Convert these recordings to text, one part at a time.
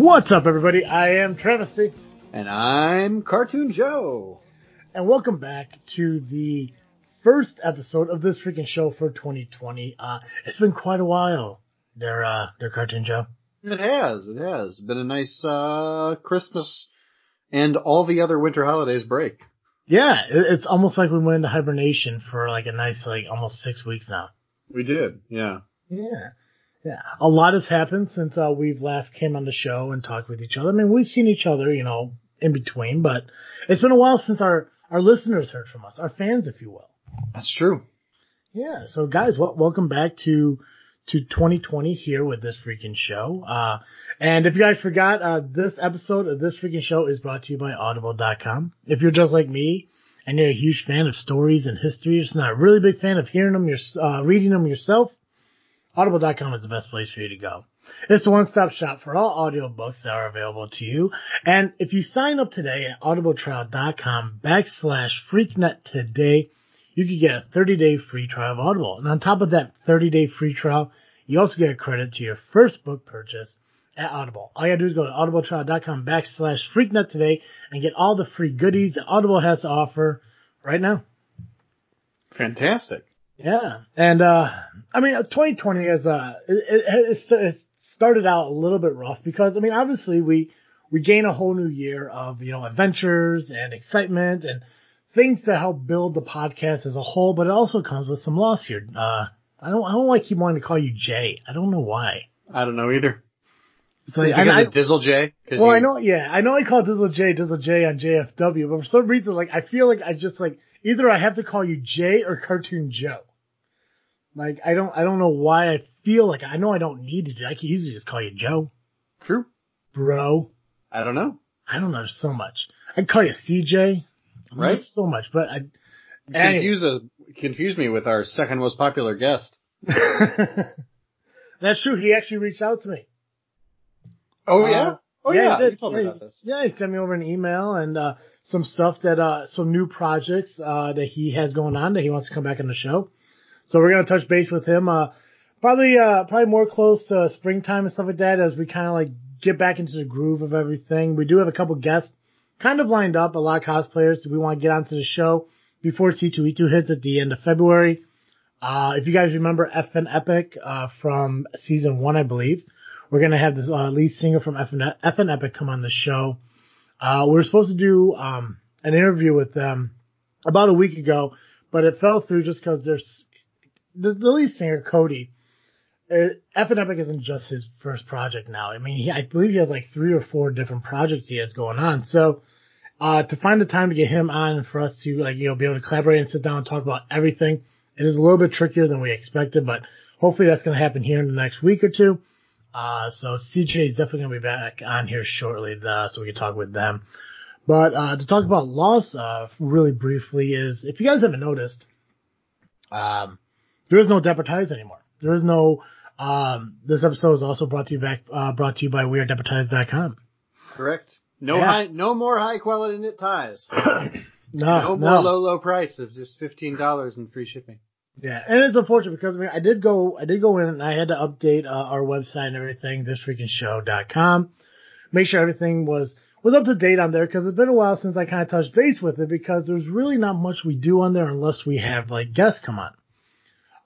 What's up, everybody? I am Travesty, And I'm Cartoon Joe. and welcome back to the first episode of this freaking show for 2020. Uh, it's been quite a while, there, uh, there, Cartoon Joe. It has, it has. Been a nice, uh, Christmas and all the other winter holidays break. Yeah, it's almost like we went into hibernation for like a nice, like, almost six weeks now. We did, yeah. Yeah. Yeah. A lot has happened since, uh, we've last came on the show and talked with each other. I mean, we've seen each other, you know, in between, but it's been a while since our, our listeners heard from us, our fans, if you will. That's true. Yeah. So guys, wel- welcome back to, to 2020 here with this freaking show. Uh, and if you guys forgot, uh, this episode of this freaking show is brought to you by audible.com. If you're just like me and you're a huge fan of stories and history, you're just not a really big fan of hearing them, your, uh, reading them yourself, audible.com is the best place for you to go. It's a one-stop shop for all audiobooks that are available to you. And if you sign up today at audibletrial.com backslash freaknet today, you can get a 30-day free trial of Audible. And on top of that 30-day free trial, you also get a credit to your first book purchase at Audible. All you gotta do is go to audibletrial.com backslash freaknet today and get all the free goodies that Audible has to offer right now. Fantastic. Yeah, and uh, I mean, 2020 is uh, it, it, it started out a little bit rough because I mean, obviously we we gain a whole new year of you know adventures and excitement and things to help build the podcast as a whole, but it also comes with some loss here. Uh, I don't I don't like keep wanting to call you Jay. I don't know why. I don't know either. So Is it I, because I, of Dizzle J? well, you- I know, yeah, I know I call Dizzle J Dizzle J on JFW, but for some reason, like I feel like I just like either I have to call you Jay or Cartoon Joe. Like I don't I don't know why I feel like I know I don't need to. I could easily just call you Joe, True. bro. I don't know. I don't know so much. I can call you CJ. Right. So much, but I. Confuse, a, confuse me with our second most popular guest. That's true. He actually reached out to me. Oh Uh, yeah? Oh yeah, yeah, he did. told me Yeah, about this. Yeah, he sent me over an email and uh some stuff that uh some new projects uh that he has going on that he wants to come back on the show. So we're gonna touch base with him uh probably uh probably more close to springtime and stuff like that as we kinda like get back into the groove of everything. We do have a couple guests kind of lined up, a lot of cosplayers we want to get onto the show before C2E2 hits at the end of February. Uh, if you guys remember FN Epic, uh, from season one, I believe, we're gonna have this, uh, lead singer from FN, FN Epic come on the show. Uh, we were supposed to do, um, an interview with them about a week ago, but it fell through just cause there's, the, the lead singer, Cody, uh, Epic isn't just his first project now. I mean, he, I believe he has like three or four different projects he has going on. So, uh, to find the time to get him on for us to like, you know, be able to collaborate and sit down and talk about everything, it is a little bit trickier than we expected, but hopefully that's going to happen here in the next week or two. Uh, so CJ is definitely going to be back on here shortly, uh, so we can talk with them. But, uh, to talk about loss, uh, really briefly is, if you guys haven't noticed, um, there is no Deputize anymore. There is no, um, this episode is also brought to you back, uh, brought to you by WeAreDeputize.com. Correct. No Yeah. high, no more high quality knit ties. No, No more low, low price of just $15 and free shipping. Yeah, and it's unfortunate because I mean, I did go, I did go in and I had to update uh, our website and everything, thisfreakingshow.com. Make sure everything was was up to date on there because it's been a while since I kind of touched base with it because there's really not much we do on there unless we have like guests come on.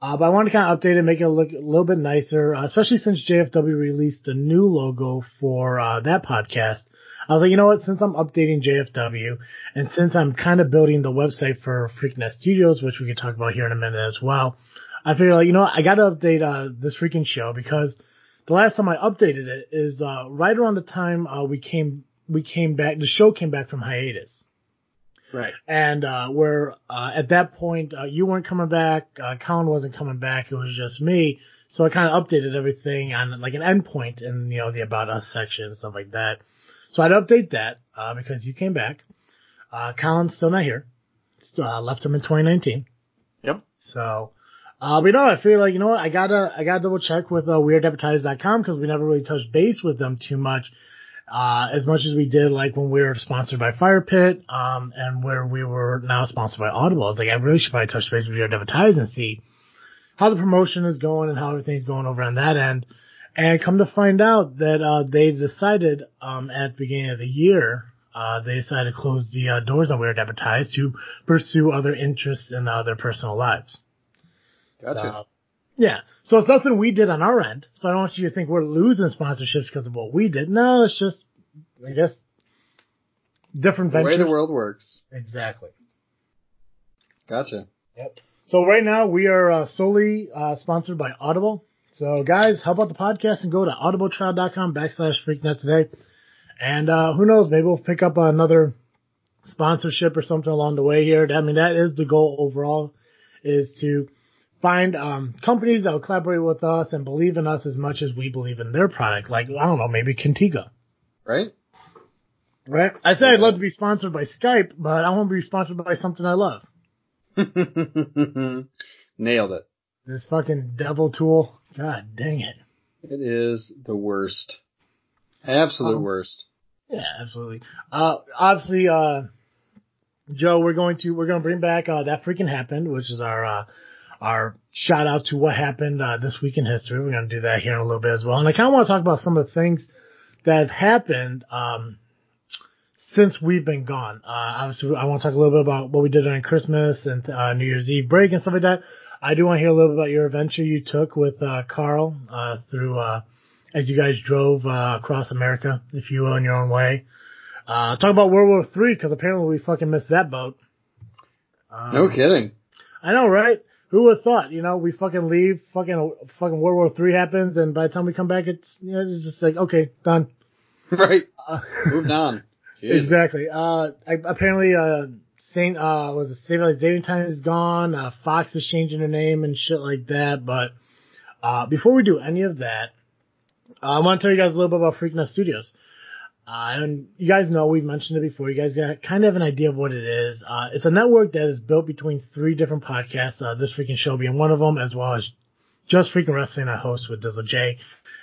Uh, but I wanted to kind of update it, make it look a little bit nicer, uh, especially since JFW released a new logo for uh, that podcast. I was like, you know what? Since I'm updating JFW, and since I'm kind of building the website for Freaknet Studios, which we can talk about here in a minute as well, I figured like, you know what? I got to update uh, this freaking show because the last time I updated it is uh, right around the time uh, we came we came back. The show came back from hiatus. Right. And, uh, where, uh, at that point, uh, you weren't coming back, uh, Colin wasn't coming back, it was just me. So I kind of updated everything on like an endpoint in, you know, the about us section and stuff like that. So I'd update that, uh, because you came back. Uh, Colin's still not here. Still, uh, left him in 2019. Yep. So, uh, but no, I feel like, you know what, I gotta, I gotta double check with, uh, WeAreDeputize.com because we never really touched base with them too much. Uh, as much as we did like when we were sponsored by Fire Pit, um, and where we were now sponsored by Audible. It's like, I really should probably touch base with WeAreDeputize and see how the promotion is going and how everything's going over on that end. And come to find out that uh, they decided um, at the beginning of the year, uh, they decided to close the uh, doors on WeAreDeputize to pursue other interests in uh, their personal lives. Gotcha. So, yeah. So it's nothing we did on our end. So I don't want you to think we're losing sponsorships because of what we did. No, it's just, I guess, different the ventures. way the world works. Exactly. Gotcha. Yep. So right now we are uh, solely uh, sponsored by Audible. So guys, help out the podcast and go to audibletrial.com backslash freaknet today. And uh, who knows, maybe we'll pick up another sponsorship or something along the way here. I mean, that is the goal overall, is to find um, companies that will collaborate with us and believe in us as much as we believe in their product. Like, I don't know, maybe Contigo. Right? Right? I said I'd love to be sponsored by Skype, but I want to be sponsored by something I love. Nailed it. This fucking devil tool. God dang it. It is the worst. Absolute Um, worst. Yeah, absolutely. Uh, obviously, uh, Joe, we're going to, we're going to bring back, uh, that freaking happened, which is our, uh, our shout out to what happened, uh, this week in history. We're going to do that here in a little bit as well. And I kind of want to talk about some of the things that have happened, um, since we've been gone. Uh, obviously I want to talk a little bit about what we did during Christmas and, uh, New Year's Eve break and stuff like that. I do want to hear a little bit about your adventure you took with, uh, Carl, uh, through, uh, as you guys drove uh, across America, if you will, in your own way. Uh, talk about World War Three because apparently we fucking missed that boat. Um, No kidding. I know, right? Who would have thought? You know, we fucking leave, fucking fucking World War Three happens, and by the time we come back, it's you know, it's just like okay, done. Right. Uh, Moved on. Exactly. Uh, I, apparently, uh, Saint uh was it Saving Time is gone. Uh, Fox is changing their name and shit like that. But uh, before we do any of that, uh, I want to tell you guys a little bit about Freaknet Studios. Uh, and you guys know we've mentioned it before. You guys got kind of an idea of what it is. Uh, it's a network that is built between three different podcasts. Uh, this freaking show being one of them, as well as just freaking wrestling I host with Dizzle J,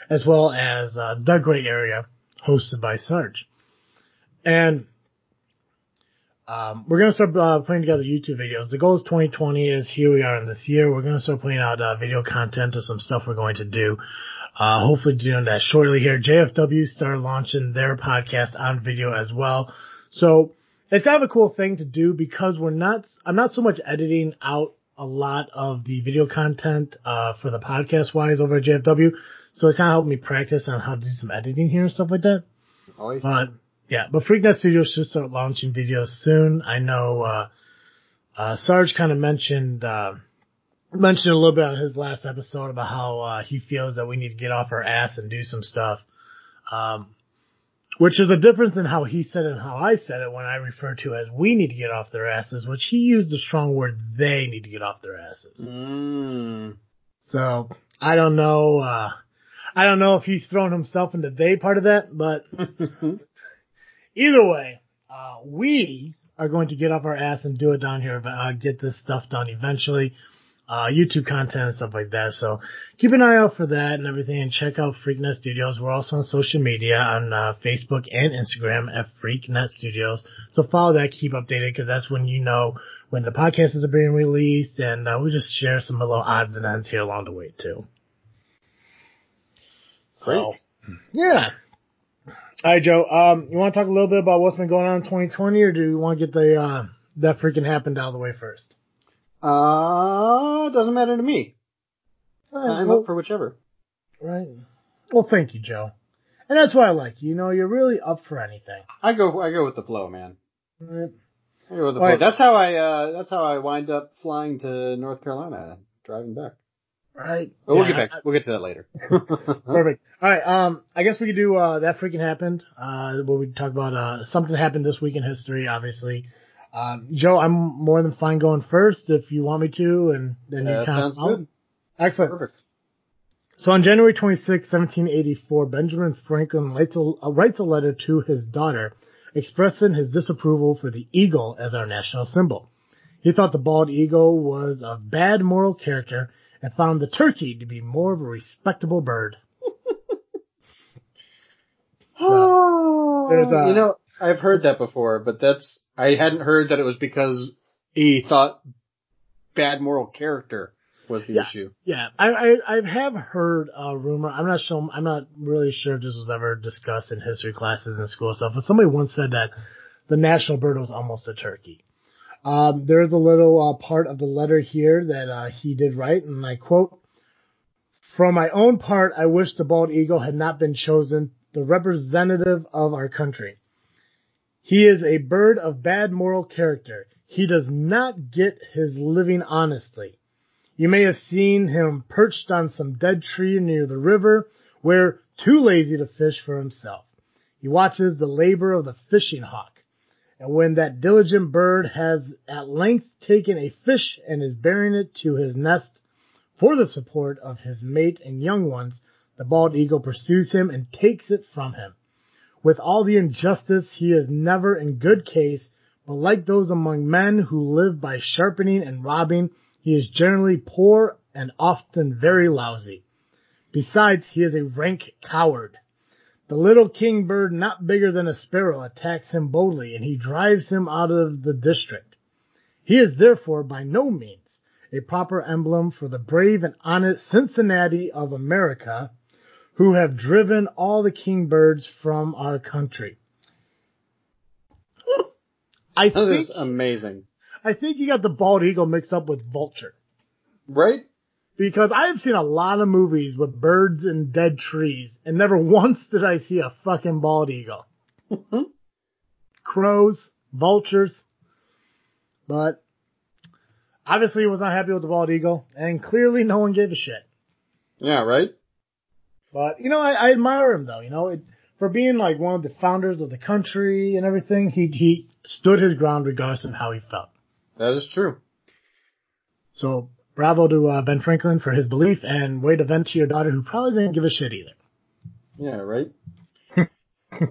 as well as uh, the Gray Area hosted by Sarge. And um, we're gonna start uh, putting together YouTube videos. The goal is 2020. Is here we are in this year. We're gonna start putting out uh, video content of some stuff we're going to do. Uh, hopefully doing that shortly here. JFW started launching their podcast on video as well. So it's kind of a cool thing to do because we're not, I'm not so much editing out a lot of the video content, uh, for the podcast wise over at JFW. So it's kind of helped me practice on how to do some editing here and stuff like that. Always. But yeah, but Freaknet Studios should start launching videos soon. I know, uh, uh, Sarge kind of mentioned, uh, mentioned a little bit on his last episode about how, uh, he feels that we need to get off our ass and do some stuff. Um, which is a difference in how he said it and how I said it when I refer to as we need to get off their asses, which he used the strong word they need to get off their asses. Mm. So I don't know, uh, I don't know if he's thrown himself into they part of that, but either way, uh, we are going to get off our ass and do it down here, uh, get this stuff done eventually. Uh, YouTube content and stuff like that. So keep an eye out for that and everything and check out FreakNet Studios. We're also on social media on, uh, Facebook and Instagram at FreakNet Studios. So follow that, keep updated because that's when you know when the podcasts are being released and, uh, we just share some little odds and ends here along the way too. So, yeah. All right, Joe. Um, you want to talk a little bit about what's been going on in 2020, or do you want to get the uh, that freaking happened out of the way first? Uh, doesn't matter to me. Right, I'm well, up for whichever. right. Well, thank you, Joe. And that's why I like. You You know, you're really up for anything. I go, I go with the flow, man. Right. I go with the All flow. right. That's how I, uh, that's how I wind up flying to North Carolina, driving back. Right. But we'll Yeah, get back. we'll get to that later. Perfect. All right. Um, I guess we could do uh, that freaking happened. Uh, where we talk about uh something happened this week in history. Obviously, um, Joe, I'm more than fine going first if you want me to, and then you Uh, kind sounds of good. Excellent. Perfect. So on January 26, 1784, Benjamin Franklin writes a, uh, writes a letter to his daughter expressing his disapproval for the eagle as our national symbol. He thought the bald eagle was of bad moral character and found the turkey to be more of a respectable bird. So, there's a- you know, I've heard that before, but that's, I hadn't heard that it was because he thought bad moral character. was the Yeah. issue. Yeah, I, I I have heard a rumor. I'm not sure. I'm not really sure if this was ever discussed in history classes in school stuff. But somebody once said that the national bird was almost a turkey. Um, there's a little uh, part of the letter here that uh, he did write, and I quote: "From my own part, I wish the bald eagle had not been chosen the representative of our country. He is a bird of bad moral character. He does not get his living honestly." You may have seen him perched on some dead tree near the river, where too lazy to fish for himself. He watches the labor of the fishing hawk. And when that diligent bird has at length taken a fish and is bearing it to his nest for the support of his mate and young ones, the bald eagle pursues him and takes it from him. With all the injustice, he is never in good case, but like those among men who live by sharpening and robbing, he is generally poor and often very lousy. Besides, he is a rank coward. The little king bird, not bigger than a sparrow, attacks him boldly, and he drives him out of the district. He is therefore by no means a proper emblem for the brave and honest Cincinnati of America, who have driven all the kingbirds from our country. I That think is amazing. I think you got the bald eagle mixed up with vulture. Right? Because I have seen a lot of movies with birds and dead trees, and never once did I see a fucking bald eagle. Mm-hmm. Crows, vultures, but obviously he was not happy with the bald eagle, and clearly no one gave a shit. Yeah, right? But you know, I, I admire him though. You know, it, for being like one of the founders of the country and everything, he he stood his ground regardless of how he felt. That is true. So bravo to uh, Ben Franklin for his belief, and way to vent to your daughter who probably didn't give a shit either. Yeah, right?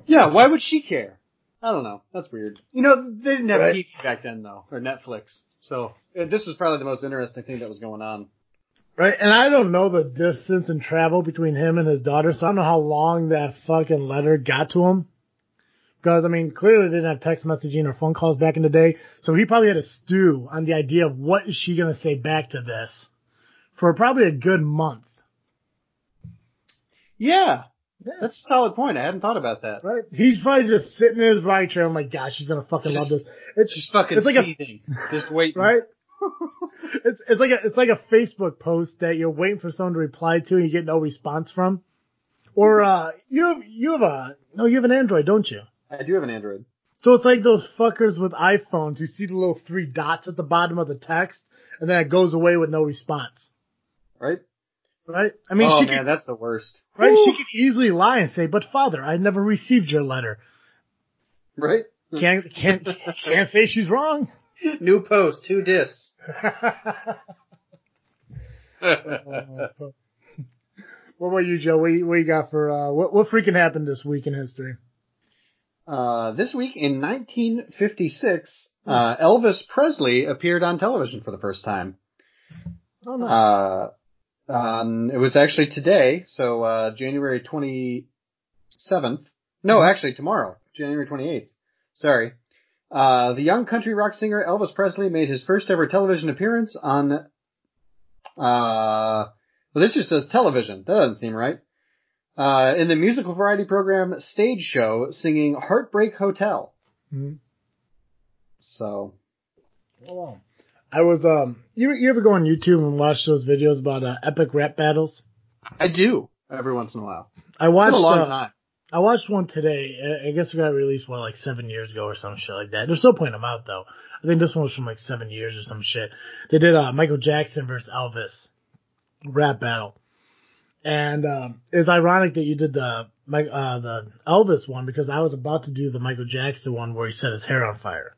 yeah, why would she care? I don't know. That's weird. You know, they didn't have Right. TV back then though, or Netflix. So, uh, this was probably the most interesting thing that was going on. Right, and I don't know the distance and travel between him and his daughter, so I don't know how long that fucking letter got to him. Because, I mean, clearly they didn't have text messaging or phone calls back in the day, so he probably had to stew on the idea of what is she gonna say back to this for probably a good month. Yeah, Yeah. that's a solid point. I hadn't thought about that. Right? He's probably just sitting in his ride chair, I'm like, gosh, she's gonna fucking love this. It's Just fucking It's like a- seething. Just waiting. right? It's it's like a it's like a Facebook post that you're waiting for someone to reply to and you get no response from. Or uh you have you have a no you have an Android, don't you? I do have an Android. So it's like those fuckers with iPhones who see the little three dots at the bottom of the text and then it goes away with no response. Right? Right? I mean oh she man, could that's the worst. right, Woo! she could easily lie and say, But father, I never received your letter. Right? Can't can't can't say she's wrong. New post, two discs. what about you, Joe? What you, what you got for uh, what what freaking happened this week in history? Uh, this week in 1956, uh, Elvis Presley appeared on television for the first time. Oh no. Uh, um, it was actually today, so, uh, January 27th. No, actually tomorrow, January 28th. Sorry. Uh, the young country rock singer Elvis Presley made his first ever television appearance on, uh, well this just says television. That doesn't seem right. Uh, in the musical variety program Stage Show singing Heartbreak Hotel. Hmm. So, on. I was um. You you ever go on YouTube and watch those videos about uh, epic rap battles? I do every once in a while. I watched a long uh, time. I watched one today. I- guess it got released what like seven years ago or some shit like that. They're still putting them out though. I think this one was from like seven years or some shit. They did uh Michael Jackson versus Elvis rap battle, and um, it's ironic that you did the uh the Elvis one because I was about to do the Michael Jackson one where he set his hair on fire.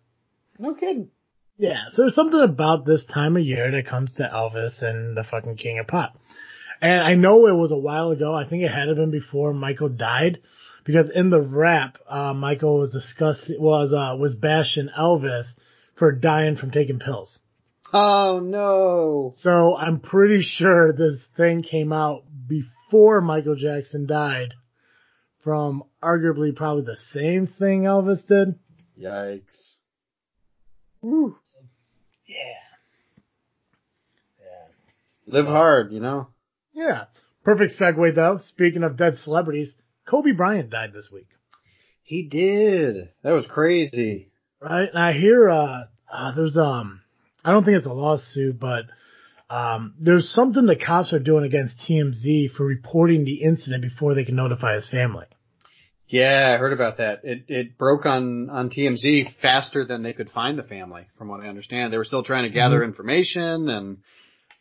No kidding. Yeah, so there's something about this time of year that comes to Elvis and the fucking King of Pop. And I know it was a while ago. I think it had to been before Michael died, because in the rap, uh, Michael was discussing was uh, was bashing Elvis for dying from taking pills. Oh no. So I'm pretty sure this thing came out before Michael Jackson died, from arguably probably the same thing Elvis did. Yikes. Woo. Yeah. Yeah. Live hard, you know? Yeah. Perfect segue though. Speaking of dead celebrities, Kobe Bryant died this week. He did. That was crazy. Right? And I hear, uh, uh there's, um, I don't think it's a lawsuit, but, um, there's something the cops are doing against TMZ for reporting the incident before they can notify his family. Yeah, I heard about that. It it broke on on TMZ faster than they could find the family, from what I understand. They were still trying to gather mm-hmm. information and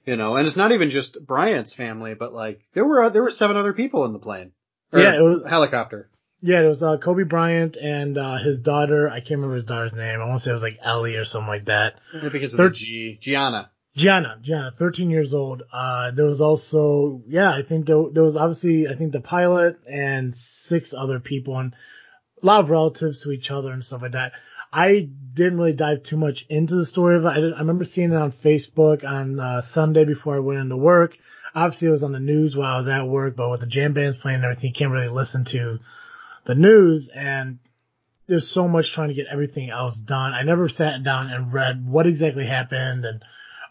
you know, and it's not even just Bryant's family, but like there were there were seven other people in the plane. Yeah, it was helicopter. Yeah, it was uh, Kobe Bryant and uh, his daughter. I can't remember his daughter's name. I want to say it was like Ellie or something like that. Yeah, because of Thir- the G, Gianna. Gianna, Gianna, 13 years old. Uh, there was also, yeah, I think there, there was obviously, I think the pilot and six other people and a lot of relatives to each other and stuff like that. I didn't really dive too much into the story of it. I, I remember seeing it on Facebook on uh, Sunday before I went into work. Obviously, it was on the news while I was at work, but with the jam bands playing and everything, you can't really listen to the news. And there's so much trying to get everything else done. I never sat down and read what exactly happened and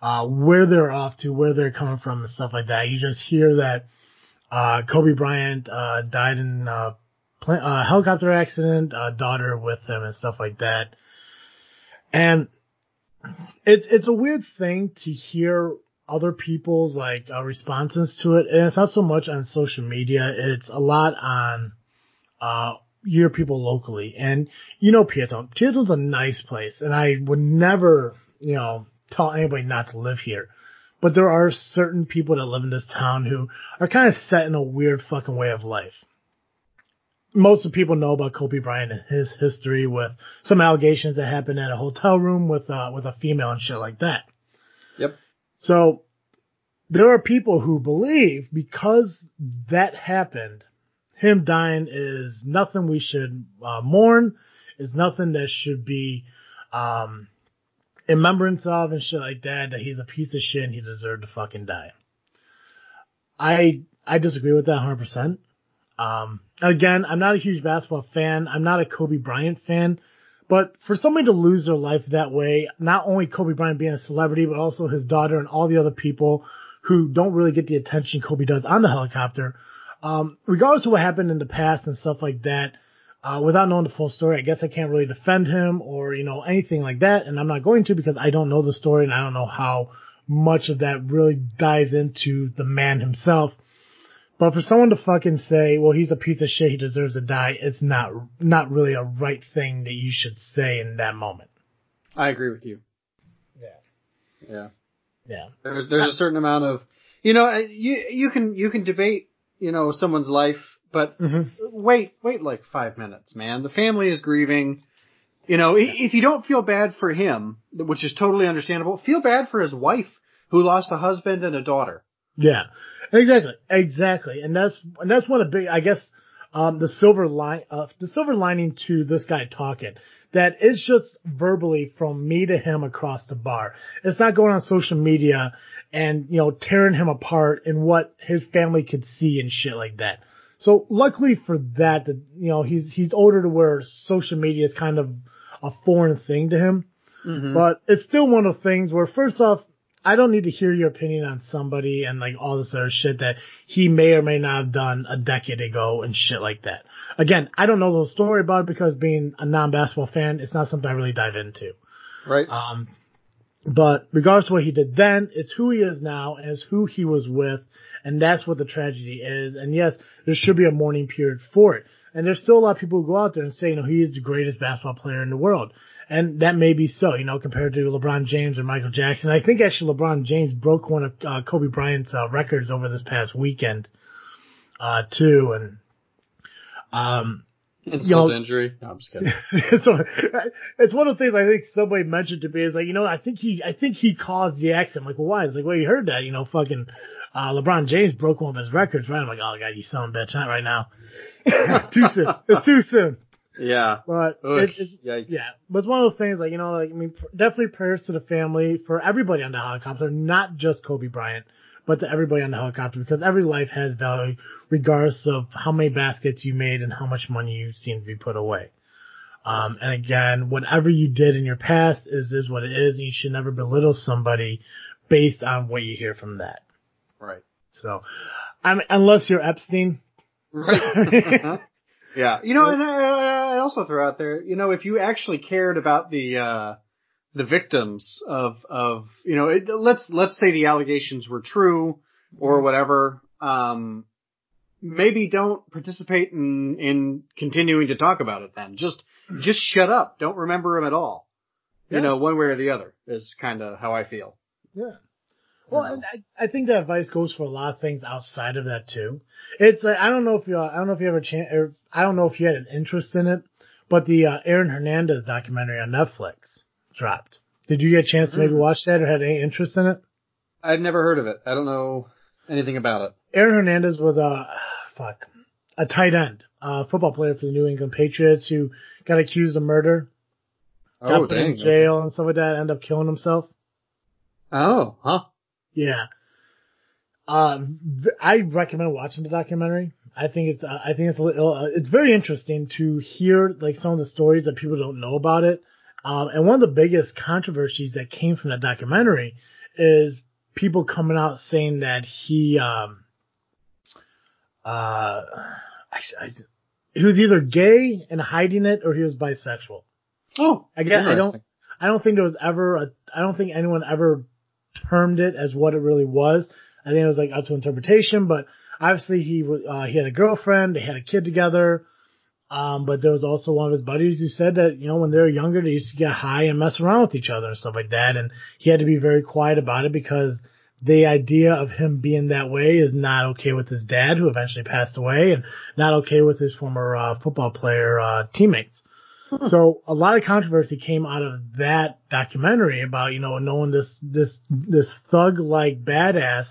uh, where they're off to, where they're coming from, and stuff like that. You just hear that uh, Kobe Bryant uh, died in a helicopter accident, daughter with him, and stuff like that. And it's it's a weird thing to hear other people's like uh, responses to it, and it's not so much on social media. It's a lot on uh your people locally, and you know Pieton. Pieton's a nice place, and I would never, you know, tell anybody not to live here. But there are certain people that live in this town who are kind of set in a weird fucking way of life. Most of people know about Kobe Bryant and his history with some allegations that happened at a hotel room with uh, with a female and shit like that. Yep. So there are people who believe because that happened, him dying is nothing we should uh, mourn, is nothing that should be um, remembrance of and shit like that, that he's a piece of shit and he deserved to fucking die. I, I disagree with that 100%. Um, again, I'm not a huge basketball fan. I'm not a Kobe Bryant fan. But for somebody to lose their life that way, not only Kobe Bryant being a celebrity, but also his daughter and all the other people who don't really get the attention Kobe does on the helicopter, um, regardless of what happened in the past and stuff like that, uh, without knowing the full story, I guess I can't really defend him or, you know, anything like that. And I'm not going to because I don't know the story and I don't know how much of that really dives into the man himself. But for someone to fucking say, well, he's a piece of shit, he deserves to die, it's not, not really a right thing that you should say in that moment. I agree with you. Yeah. Yeah. Yeah. There's, there's a certain amount of, you know, you, you can, you can debate, you know, someone's life but mm-hmm. wait, wait like five minutes, man. The family is grieving. You know, if you don't feel bad for him, which is totally understandable, feel bad for his wife who lost a husband and a daughter. Yeah, exactly, exactly, and that's and that's one of the big, I guess, um, the silver line, uh, the silver lining to this guy talking that it's just verbally from me to him across the bar. It's not going on social media and you know tearing him apart and what his family could see and shit like that. So luckily for that, that you know he's he's older to where social media is kind of a foreign thing to him. Mm-hmm. But it's still one of the things where first off, I don't need to hear your opinion on somebody and like all this other shit that he may or may not have done a decade ago and shit like that. Again, I don't know the story about it because being a non-basketball fan, it's not something I really dive into. Right. Um, but regardless of what he did then, it's who he is now and it's who he was with and that's what the tragedy is. And yes, there should be a mourning period for it. And there's still a lot of people who go out there and say, you know, he is the greatest basketball player in the world. And that may be so, you know, compared to LeBron James or Michael Jackson. I think actually LeBron James broke one of uh, Kobe Bryant's uh, records over this past weekend, uh, too. And, um, Insult injury. No, I'm just kidding. it's, it's one of the things I think somebody mentioned to me is like, you know, I think he, I think he caused the accident. I'm like, well, why? It's like, well, you heard that, you know, fucking uh, LeBron James broke one of his records, right? I'm like, oh god, you son of a bitch, not right now. too soon. It's too soon. Yeah. But it, it's, yeah, but it's one of those things like, you know, like, I mean, definitely prayers to the family for everybody on the helicopter, not just Kobe Bryant, but to everybody on the helicopter because every life has value regardless of how many baskets you made and how much money you seem to be put away. Um, and again, whatever you did in your past is, is what it is and you should never belittle somebody based on what you hear from that. Right. So, I mean, unless you're Epstein. Right. yeah. You know, and I, I also throw out there, you know, if you actually cared about the, uh, the victims of, of, you know, it, let's, let's say the allegations were true or whatever, um, maybe don't participate in, in continuing to talk about it then. Just, just shut up. Don't remember them at all. You know, one way or the other is kind of how I feel. Yeah. Well, and I, I think that advice goes for a lot of things outside of that too. It's like, I don't know if you, I don't know if you ever chan- I don't know if you had an interest in it, but the uh, Aaron Hernandez documentary on Netflix dropped. Did you get a chance to maybe Mm. watch that or had any interest in it? I'd never heard of it. I don't know anything about it. Aaron Hernandez was a fuck a tight end, a football player for the New England Patriots who got accused of murder, got Oh, put in jail and stuff like that, ended up killing himself. Oh, huh. Yeah. Um, I recommend watching the documentary. I think it's, uh, I think it's, a little- uh, it's very interesting to hear like some of the stories that people don't know about it. Um, and one of the biggest controversies that came from that documentary is people coming out saying that he, um, uh, I, I, he was either gay and hiding it or he was bisexual. Oh, I guess I don't. I don't think there was ever a. I don't think anyone ever termed it as what it really was. I think it was like up to interpretation, but obviously he uh, he had a girlfriend, they had a kid together. Um, but there was also one of his buddies who said that you know when they were younger they used to get high and mess around with each other and stuff like that, and he had to be very quiet about it because the idea of him being that way is not okay with his dad, who eventually passed away, and not okay with his former uh, football player uh, teammates. So a lot of controversy came out of that documentary about, you know, knowing this, this, this thug like badass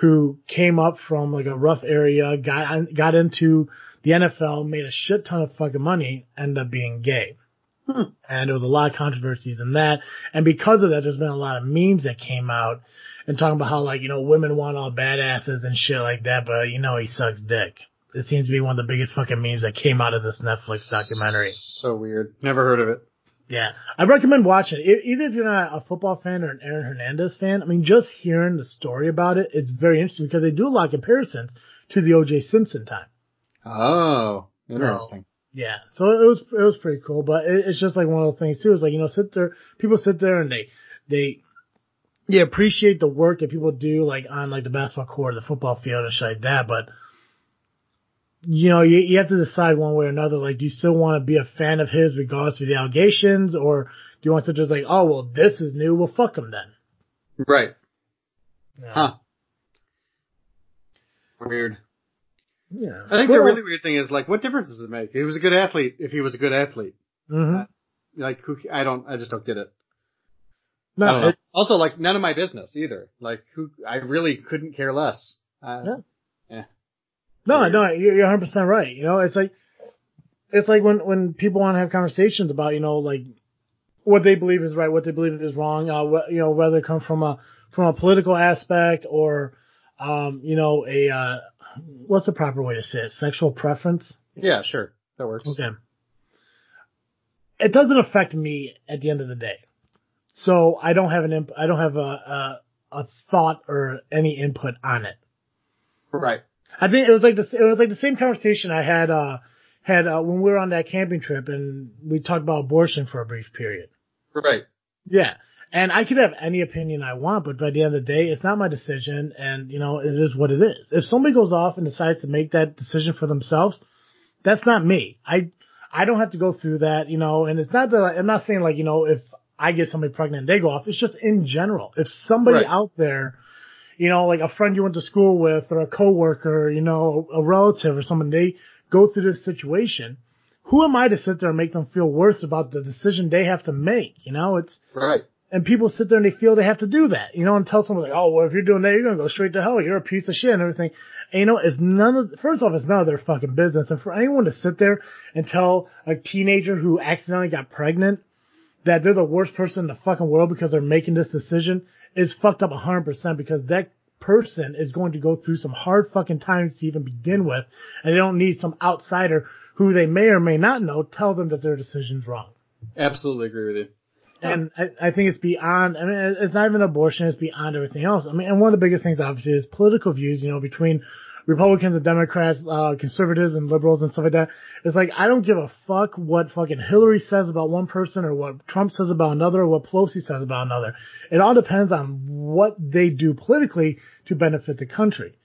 who came up from like a rough area, got, got into the NFL, made a shit ton of fucking money, ended up being gay. Hmm. And there was a lot of controversies in that. And because of that, there's been a lot of memes that came out and talking about how like, you know, women want all badasses and shit like that, but you know, he sucks dick. It seems to be one of the biggest fucking memes that came out of this Netflix documentary. So weird. Never heard of it. Yeah, I recommend watching it. Even if you're not a football fan or an Aaron Hernandez fan, I mean, just hearing the story about it, it's very interesting because they do a lot of comparisons to the O.J. Simpson time. Oh, interesting. Yeah, so it was it was pretty cool, but it, it's just like one of the things too. It's like you know, sit there, people sit there and they they they appreciate the work that people do, like on like the basketball court, the football field, and shit like that. But you know, you you have to decide one way or another. Like, do you still want to be a fan of his regardless of the allegations, or do you want to just like, oh well, this is new, well fuck him then. Right. You know? Huh. Weird. Yeah. I think the really weird thing is like, what difference does it make? He was a good athlete if he was a good athlete. hmm Like, who, I don't, I just don't get it. No, it, also, like, none of my business either. Like, who, I really couldn't care less. Uh, Yeah. yeah. No, no, you're you're 100 percent right. You know, it's like it's like when when people want to have conversations about you know like what they believe is right, what they believe is wrong. Uh, wh- you know, whether it comes from a from a political aspect or um, you know a uh, what's the proper way to say it? Sexual preference. Yeah, sure. That works. Okay. It doesn't affect me at the end of the day, so I don't have an imp- I don't have a, a a thought or any input on it. Right. I think it was like the it was like the same conversation I had uh had uh, when we were on that camping trip and we talked about abortion for a brief period. Right. Yeah. And I could have any opinion I want, but by the end of the day, it's not my decision and you know, it is what it is. If somebody goes off and decides to make that decision for themselves, that's not me. I I don't have to go through that, you know, and it's not that I'm not saying like, you know, if I get somebody pregnant and they go off, it's just in general. If somebody Right. out there you know, like a friend you went to school with or a coworker, you know, a relative or someone, they go through this situation. Who am I to sit there and make them feel worse about the decision they have to make? You know, it's, Right. and people sit there and they feel they have to do that, you know, and tell someone like, oh, well, if you're doing that, you're going to go straight to hell. You're a piece of shit and everything. And you know, it's none of, first off, it's none of their fucking business. And for anyone to sit there and tell a teenager who accidentally got pregnant that they're the worst person in the fucking world because they're making this decision is fucked up 100% because that person is going to go through some hard fucking times to even begin with and they don't need some outsider who they may or may not know tell them that their decision's wrong. Absolutely agree with you. And I, I think it's beyond, I mean, it's not even abortion, it's beyond everything else. I mean, and one of the biggest things obviously is political views, you know, between Republicans and Democrats, uh, conservatives and liberals and stuff like that. It's like, I don't give a fuck what fucking Hillary says about one person or what Trump says about another or what Pelosi says about another. It all depends on what they do politically to benefit the country.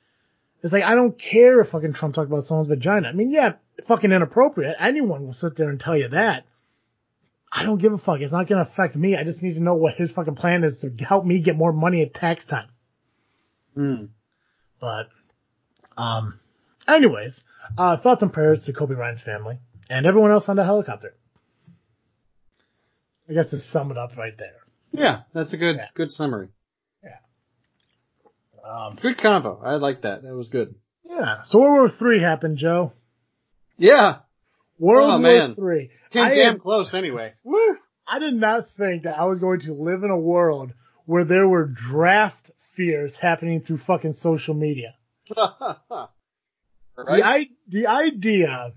It's like, I don't care if fucking Trump talked about someone's vagina. I mean, yeah, fucking inappropriate. Anyone will sit there and tell you that. I don't give a fuck. It's not going to affect me. I just need to know what his fucking plan is to help me get more money at tax time. Hmm. But, um, anyways, uh, thoughts and prayers to Kobe Bryant's family and everyone else on the helicopter. I guess to sum it up right there. Yeah, that's a good Yeah. good summary. Yeah. Um, Good combo. I like that. That was good. yeah. So World War Three happened, Joe. Yeah. World Oh, War man. Three. Came I, damn had- close anyway. Woo! I did not think that I was going to live in a world where there were draft fears happening through fucking social media. The. I, the idea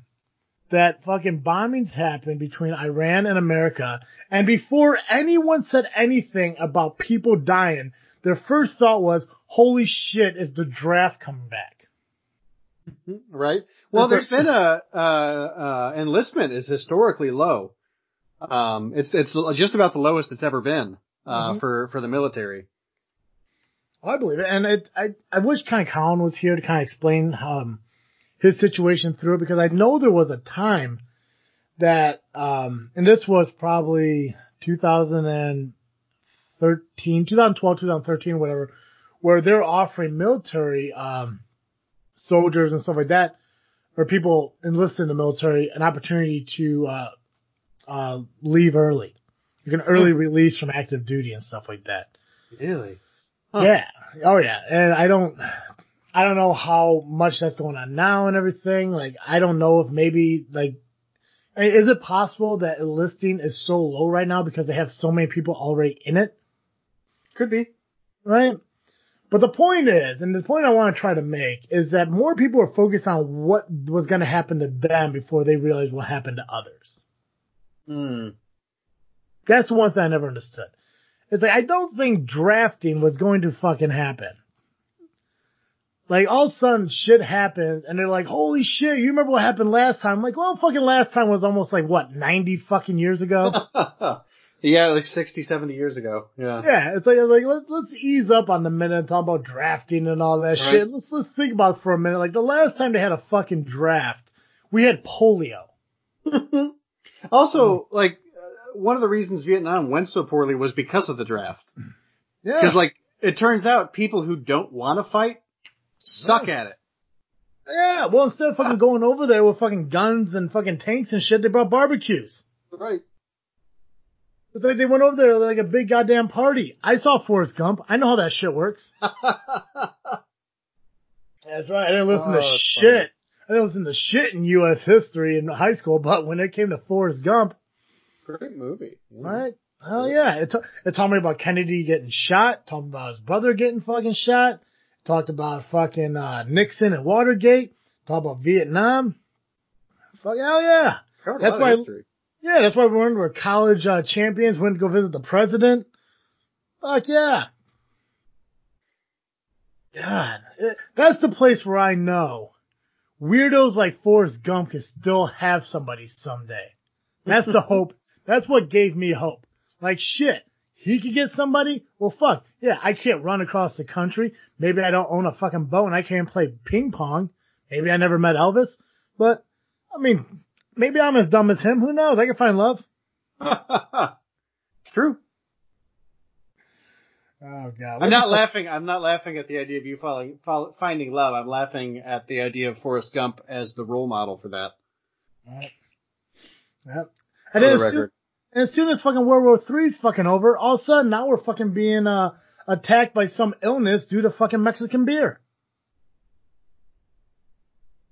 that fucking bombings happened between Iran and America, and before anyone said anything about people dying, their first thought was, holy shit, is the draft coming back? right? Well, there's been a, uh, uh, enlistment is historically low. Um, it's, it's just about the lowest it's ever been, uh, Mhm. for, for the military. I believe it, and it, I, I wish kind of Colin was here to kind of explain, um, his situation through it, because I know there was a time that, um, and this was probably 2013, 2012, 2013, whatever, where they're offering military, um, soldiers and stuff like that, or people enlisted in the military, an opportunity to, uh, uh, leave early. Like an early release from active duty and stuff like that. Really? Huh. Yeah. Oh yeah. And I don't, I don't know how much that's going on now and everything. Like, I don't know if maybe like, is it possible that listing is so low right now because they have so many people already in it? Could be. Right? But the point is, and the point I want to try to make is that more people are focused on what was going to happen to them before they realize what happened to others. Hmm. That's the one thing I never understood. It's like, I don't think drafting was going to fucking happen. Like, all of a sudden shit happens and they're like, holy shit, you remember what happened last time? I'm like, well, fucking last time was almost like, what, 90 fucking years ago? yeah, like 60, 70 years ago. Yeah. yeah, it's like, it's like let's, let's ease up on the minute and talk about drafting and all that shit. Let's, let's think about it for a minute. Like, the last time they had a fucking draft, we had polio. also, like, one of the reasons Vietnam went so poorly was because of the draft. Yeah. Because, like, it turns out people who don't want to fight suck Right. at it. yeah, well, instead of fucking going over there with fucking guns and fucking tanks and shit, they brought barbecues. Right. It's like they went over there like a big goddamn party. I saw Forrest Gump. I know how that shit works. That's right. I didn't listen Oh, to shit. I didn't listen to shit in U.S. history in high school, but when it came to Forrest Gump, Great movie. Right? Hell yeah. It, ta- it taught me about Kennedy getting shot, talked about his brother getting fucking shot, talked about fucking, uh, Nixon and Watergate, talked about Vietnam. Fuck, hell yeah. That's why- history. Yeah, that's why we learned we're college uh, champions, went to go visit the president. Fuck yeah. God, it, that's the place where I know weirdos like Forrest Gump can still have somebody someday. That's the hope. That's what gave me hope. Like shit, he could get somebody? Well fuck, yeah, I can't run across the country. Maybe I don't own a fucking boat and I can't play ping pong. Maybe I never met Elvis. But, I mean, maybe I'm as dumb as him. Who knows? I can find love. True. Oh god. I'm not laughing. I'm not laughing at the idea of you following, follow, finding love. I'm laughing at the idea of Forrest Gump as the role model for that. Yep. And then as soon, and as soon as fucking World War Three's fucking over, all of a sudden now we're fucking being uh attacked by some illness due to fucking Mexican beer.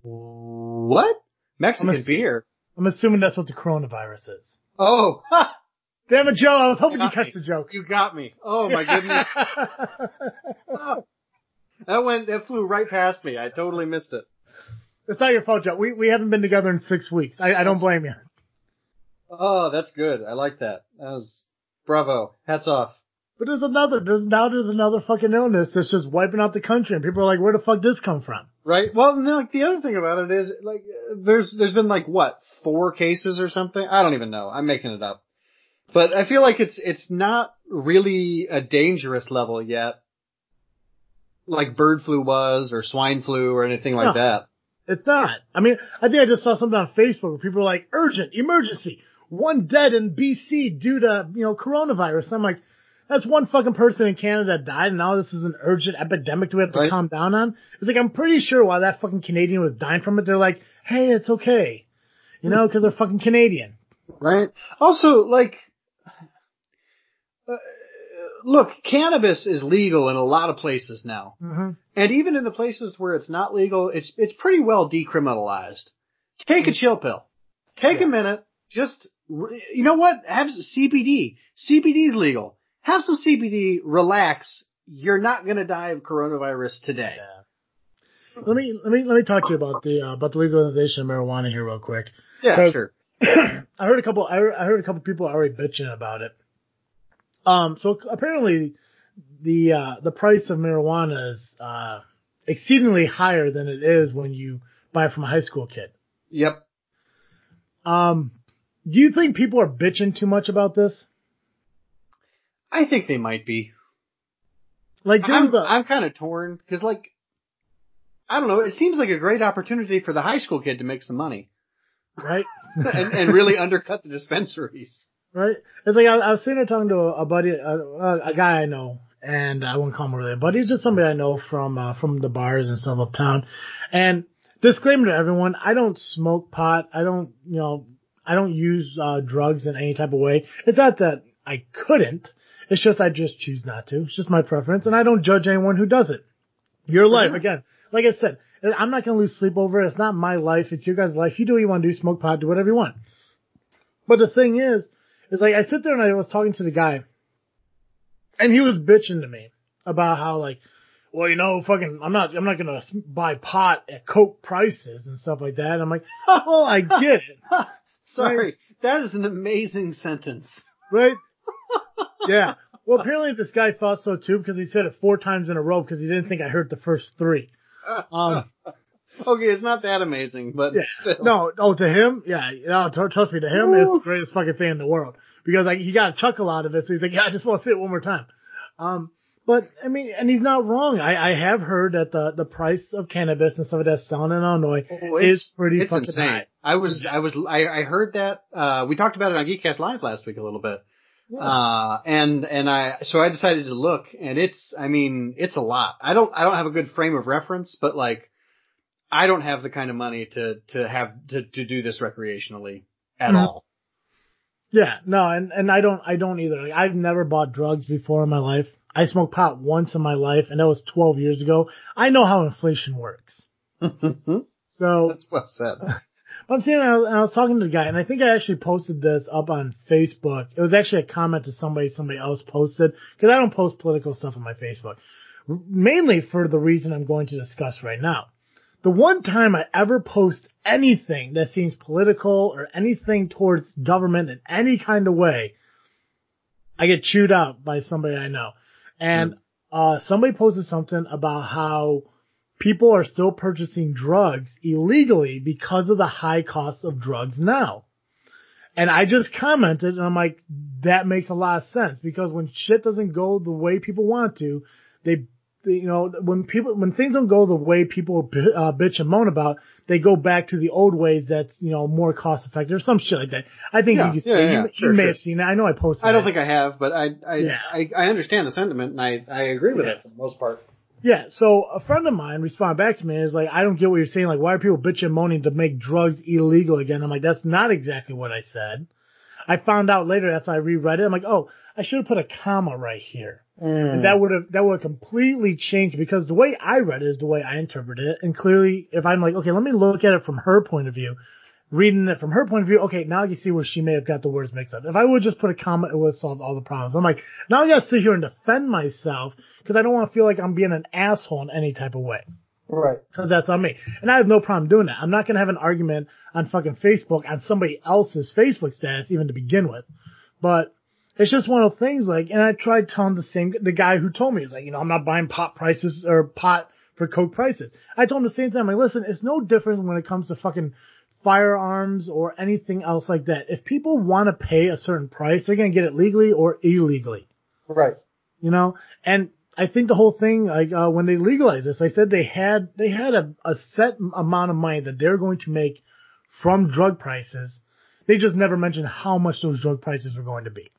What? Mexican I'm ass- beer? I'm assuming that's what the coronavirus is. Oh, ha! Damn it, Joe! I was hoping you catch me. the joke. you got me. Oh my goodness. that went, that flew right past me. I totally missed it. it's not your fault, Joe. We we haven't been together in six weeks. I, I don't blame you. Oh, that's good. I like that. That was Bravo. Hats off. But there's another, there's now there's another fucking illness that's just wiping out the country and people are like, where the fuck this come from? Right. Well, no, like the other thing about it is like there's there's been like what four cases or something. I don't even know. I'm making it up. But I feel like it's it's not really a dangerous level yet, like bird flu was or swine flu or anything like No. that. It's not. I mean, I think I just saw something on Facebook where people were like, urgent, emergency, one dead in BC due to, you know, coronavirus. I'm like, that's one fucking person in Canada that died and now this is an urgent epidemic we have to Right. calm down on. It's like, I'm pretty sure while that fucking Canadian was dying from it, they're like, hey, it's okay. You know, cause they're fucking Canadian. Right. Also, like, uh, look, cannabis is legal in a lot of places now. hmm And even in the places where it's not legal, it's it's pretty well decriminalized. Take a chill pill. Take Yeah. a minute. Just you know what? Have CBD. CBD's legal. Have some CBD. Relax. You're not gonna die of coronavirus today. Yeah. Let me, let me, let me talk to you about the, uh, about the legalization of marijuana here real quick. Yeah, sure. I heard a couple. I heard, I heard a couple people already bitching about it. Um, so apparently, the uh, the price of marijuana is uh, exceedingly higher than it is when you buy it from a high school kid. Yep. Um, do you think people are bitching too much about this? I think they might be. Like I'm, a I'm kind of torn because, like, I don't know. It seems like a great opportunity for the high school kid to make some money right, and, and really undercut the dispensaries. right. It's like I, I was sitting there talking to a, buddy, a, a, a guy I know, and I won't call him really a buddy, just somebody I know from uh, from the bars and stuff uptown. And disclaimer to everyone: I don't smoke pot. I don't, you know, I don't use uh, drugs in any type of way. It's not that I couldn't. It's just I just choose not to. It's just my preference, and I don't judge anyone who does it. Your life, again. Like I said, I'm not gonna lose sleep over it. It's not my life. It's your guys' life. You do what you want to do. Smoke pot. Do whatever you want. But the thing is, is like I sit there and I was talking to the guy, and he was bitching to me about how like, well, you know, fucking, I'm not, I'm not gonna buy pot at Coke prices and stuff like that. I'm like, oh, I get it, Sorry, that is an amazing sentence. right? yeah. Well, apparently this guy thought so too because he said it four times in a row because he didn't think I heard the first three. Um, okay, it's not that amazing, but Yeah. still. No, oh, to him, yeah, no, tr- trust me, to him, it's the greatest fucking thing in the world because like he got a chuckle out of it, so he's like, yeah, I just want to see it one more time. Um, but I mean, and he's not wrong. I, I have heard that the the price of cannabis and stuff that's selling in Illinois Oh, is pretty it's fucking insane. high. I was, I was, I, I heard that. Uh, we talked about it on Geekcast Live last week a little bit. Yeah. Uh, and, and I, so I decided to look and it's, I mean, it's a lot. I don't, I don't have a good frame of reference, but like, I don't have the kind of money to, to have, to, to do this recreationally at Mhm. all. Yeah, no, and and I don't I don't either. Like I've never bought drugs before in my life. I smoked pot once in my life, and that was 12 years ago. I know how inflation works. So That's well said. I'm saying, I was, I was talking to the guy, and I think I actually posted this up on Facebook. It was actually a comment to somebody somebody else posted because I don't post political stuff on my Facebook, mainly for the reason I'm going to discuss right now. The one time I ever post anything that seems political or anything towards government in any kind of way, I get chewed out by somebody I know. And uh, somebody posted something about how people are still purchasing drugs illegally because of the high cost of drugs now. And I just commented and I'm like, that makes a lot of sense because when shit doesn't go the way people want to, they, they you know, when people, when things don't go the way people uh, bitch and moan about, they go back to the old ways that's, you know, more cost effective or some shit like that. I think Yeah, you, can yeah, see, yeah, you, sure, may sure. have seen it. I know I posted I don't it. think I have, but I, I, Yeah. I, I understand the sentiment and I, I agree with it for the most part. Yeah, so a friend of mine responded back to me and is like, I don't get what you're saying. Like, why are people bitching and moaning to make drugs illegal again? I'm like, that's not exactly what I said. I found out later after I reread it. I'm like, oh, I should have put a comma right here. And that would have, that would have completely changed because the way I read it is the way I interpreted it. And clearly, if I'm like, okay, let me look at it from her point of view, reading it from her point of view, okay, now you see where she may have got the words mixed up. If I would just put a comma, it would have solved all the problems. I'm like, now I gotta sit here and defend myself because I don't want to feel like I'm being an asshole in any type of way. Right. Cause that's on me. And I have no problem doing that. I'm not gonna have an argument on fucking Facebook on somebody else's Facebook status even to begin with. But it's just one of those things like, and I tried telling the same, the guy who told me, he's like, you know, I'm not buying pot prices or pot for coke prices. I told him the same thing. I'm like, listen, it's no different when it comes to fucking firearms or anything else like that. If people want to pay a certain price, they're going to get it legally or illegally. Right. You know, and I think the whole thing, like, uh, when they legalized this, they said they had, they had a, a set amount of money that they're going to make from drug prices. They just never mentioned how much those drug prices were going to be.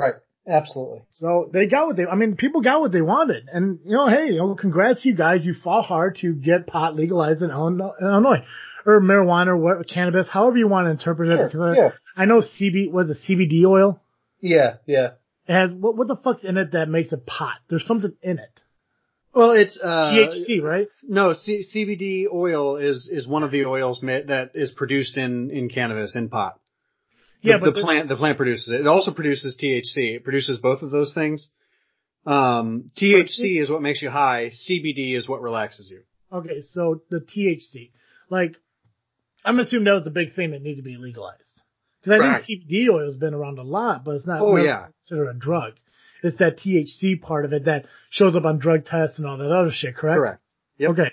Right. Absolutely. So they got what they, I mean, people got what they wanted. And, you know, hey, you know, congrats to you guys. You fought hard to get pot legalized in Illinois. Or marijuana or what, cannabis, however you want to interpret it. Sure, because yeah. I know CB, was it CBD oil? Yeah. Yeah. It has, what, what the fuck's in it that makes it pot? There's something in it. Well, it's uh, THC, right? No, C- CBD oil is is one of the oils ma- that is produced in in cannabis in pot. The, Yeah, but the the- plant the plant produces it. It also produces THC. It produces both of those things. Um, THC is what makes you high. CBD is what relaxes you. Okay, so the THC, like, I'm assuming that was the big thing that needed to be legalized. Because I Right. think CBD oil has been around a lot, but it's not Oh, yeah. considered a drug. It's that THC part of it that shows up on drug tests and all that other shit, correct? Correct. Yep. Okay.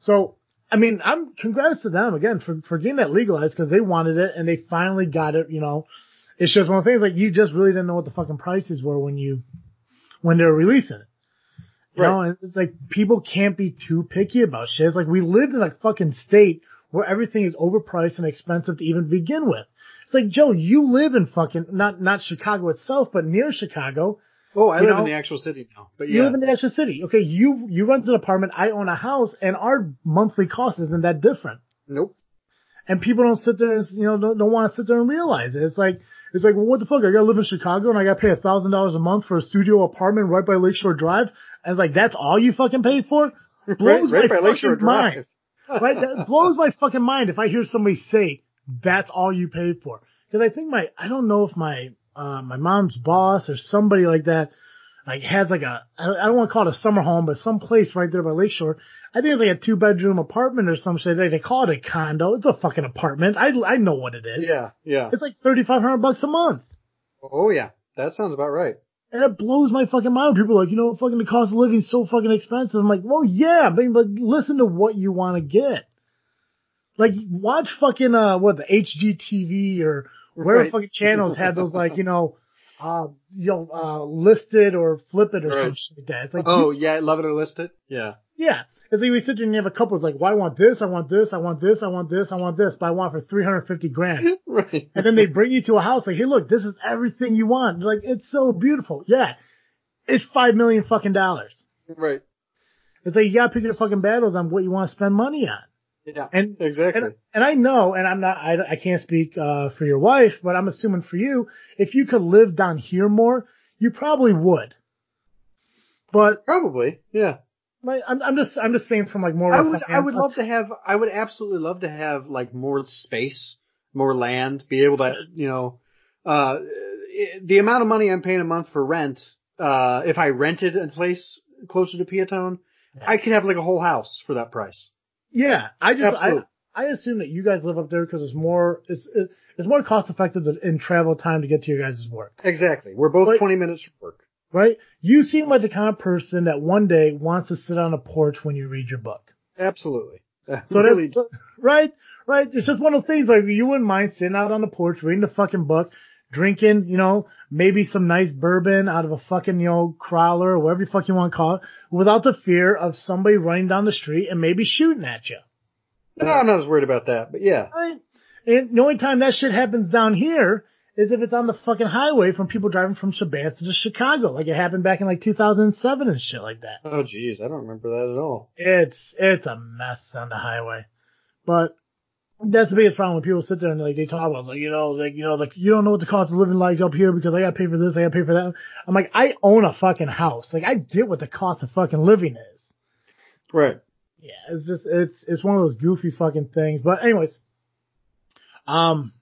So, I mean, I'm congrats to them again for, for getting that legalized because they wanted it and they finally got it, you know. It's just one of the things like you just really didn't know what the fucking prices were when you, when they were releasing it. You Right. know, and it's like people can't be too picky about shit. It's like we lived in a fucking state where everything is overpriced and expensive to even begin with. It's like, Joe, you live in fucking, not, not Chicago itself, but near Chicago. Oh, I You live know, in the actual city now. But You live in the actual city. Okay, you, you rent an apartment, I own a house, and our monthly cost isn't that different. nope. And people don't sit there and, you know, don't, don't want to sit there and realize it. It's like, it's like, well, what the fuck? I gotta live in Chicago and I gotta pay a thousand dollars a month for a studio apartment right by Lakeshore Drive. And like, that's all you fucking paid for? Blows right, right my by Lakeshore fucking mind. Drive. right? That blows my fucking mind if I hear somebody say that's all you paid for. Cause I think my, I don't know if my, uh, my mom's boss or somebody like that, like has like a, I don't- I don't want to call it a summer home, but some place right there by Lakeshore. I think it's like a two bedroom apartment or some shit. They, they call it a condo. It's a fucking apartment. I, I know what it is. Yeah, yeah. It's like 3500 bucks a month. Oh yeah. That sounds about right. And it blows my fucking mind. People are like, you know, fucking the cost of living is so fucking expensive. I'm like, well, yeah, but, but listen to what you want to get. Like, watch fucking, uh, what, the HGTV or whatever Right. fucking channels had those, like, you know, uh, you know, uh, listed or flip it or Right. shit like that. It's like, Oh you- yeah, love it or list it. Yeah. yeah. It's like we sit there and you have a couple, it's like, well, I want this, I want this, I want this, I want this, I want this, but I want it for 350 grand. right. And then they bring you to a house like, hey, look, this is everything you want. They're like, it's so beautiful. Yeah. It's five million fucking dollars. Right. It's like you gotta pick your fucking battles on what you want to spend money on. Yeah. And Exactly. and, and I know, and I'm not, I, I can't speak uh, for your wife, but I'm assuming for you, if you could live down here more, you probably would. But Probably. Yeah. like, I'm, I'm just, I'm just saying from like more. I would, I would love to have, I would absolutely love to have like more space, more land, be able to, you know, uh, the amount of money I'm paying a month for rent, uh, if I rented a place closer to Peotone, I could have like a whole house for that price. Yeah, I just, I, Absolutely. I assume that you guys live up there because it's more, it's, it's more cost effective in travel time to get to your guys' work. Exactly. We're both Like- 20 minutes from work. right? You seem like the kind of person that one day wants to sit on a porch when you read your book. Absolutely. So really, that's, right, right. It's just one of those things like you wouldn't mind sitting out on the porch reading the fucking book, drinking, you know, maybe some nice bourbon out of a fucking, you know, crowler or whatever you fuck you want to call it, without the fear of somebody running down the street and maybe shooting at you. no, I'm not as worried about that, but yeah. Right? And the only time that shit happens down here is if it's on the fucking highway from people driving from Shabbat to Chicago, like it happened back in like 2007 and shit like that. Oh jeez, I don't remember that at all. It's it's a mess on the highway, but that's the biggest problem when people sit there and like they talk about like you know like you know like you don't know what the cost of living like up here because I got to pay for this, I got to pay for that. I'm like I own a fucking house, like I get what the cost of fucking living is. Right. Yeah, it's just it's it's one of those goofy fucking things. But anyways, um,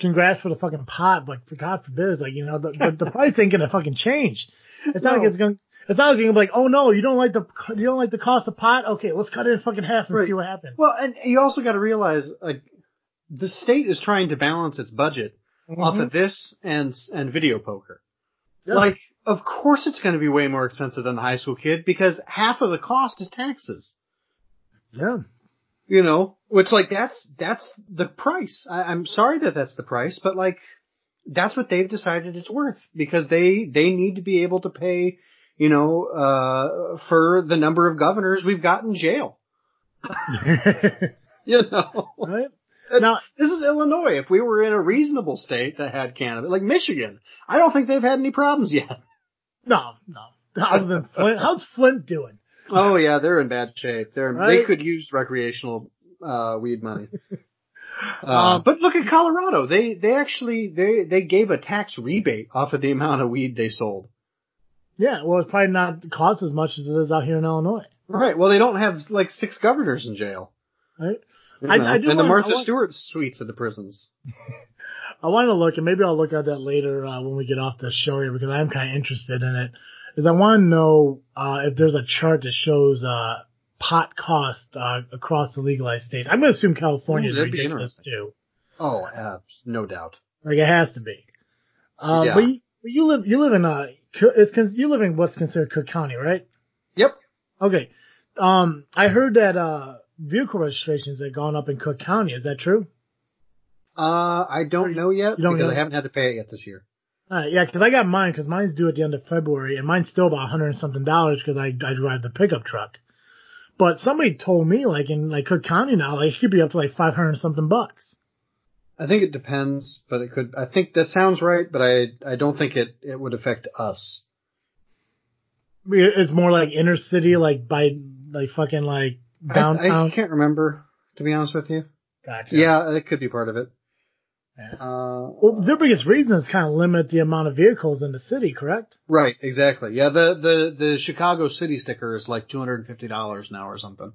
congrats for the fucking pot. Like for God forbid, it's like you know the the, the price ain't gonna fucking change. It's not like it's gonna. It's not like you're be like, oh no, you don't like the you don't like the cost of pot. Okay, let's cut it in fucking half and Right. see what happens. Well, and you also got to realize, like, the state is trying to balance its budget off Mhm. of this and and video poker. Yeah. Like, of course it's going to be way more expensive than the high school kid because half of the cost is taxes. Yeah. You know, which like that's that's the price. I, I'm sorry that that's the price, but like that's what they've decided it's worth because they they need to be able to pay, you know, uh for the number of governors we've got in jail. You know, right? Now- this is Illinois. If we were in a reasonable state that had cannabis, like Michigan, I don't think they've had any problems yet. No, no. Other than Flint, how's Flint doing? Oh yeah, they're in bad shape. They're Right? they could use recreational uh weed money. Uh, Um, but look at Colorado. They they actually they they gave a tax rebate off of the amount of weed they sold. Yeah, well, it's probably not cost as much as it is out here in Illinois, Right. Well, they don't have like six governors in jail. right? You I- know? I do and the Martha want- Stewart suites at the prisons. I want to look, and maybe I'll look at that later uh, when we get off the show here because I'm kind of interested in it. Is I want to know uh, if there's a chart that shows uh, pot cost uh, across the legalized states. I'm going to assume California is ridiculous too. Oh, uh, no doubt. Like it has to be. Um, Yeah. But you, you live you live in uh it's you live in what's considered Cook County, right? Yep. Okay. Um, I heard that uh vehicle registrations have gone up in Cook County. Is that true? Uh, I don't know yet You don't because know? I haven't had to pay it yet this year. Right, yeah, because I got mine because mine's due at the end of February, and mine's still about a hundred and something dollars because I I drive the pickup truck. But somebody told me like in like Cook County now, like it could be up to like five hundred something bucks. I think it depends, but it could. I think that sounds right, but I I don't think it it would affect us. It's more like inner city, like by like fucking like downtown. I, can't remember to be honest with you. Gotcha. Yeah, it could be part of it. Yeah. Uh, Well, their biggest reason is kind of limit the amount of vehicles in the city, correct? right, exactly. Yeah, the the the Chicago city sticker is like two hundred and fifty dollars now or something.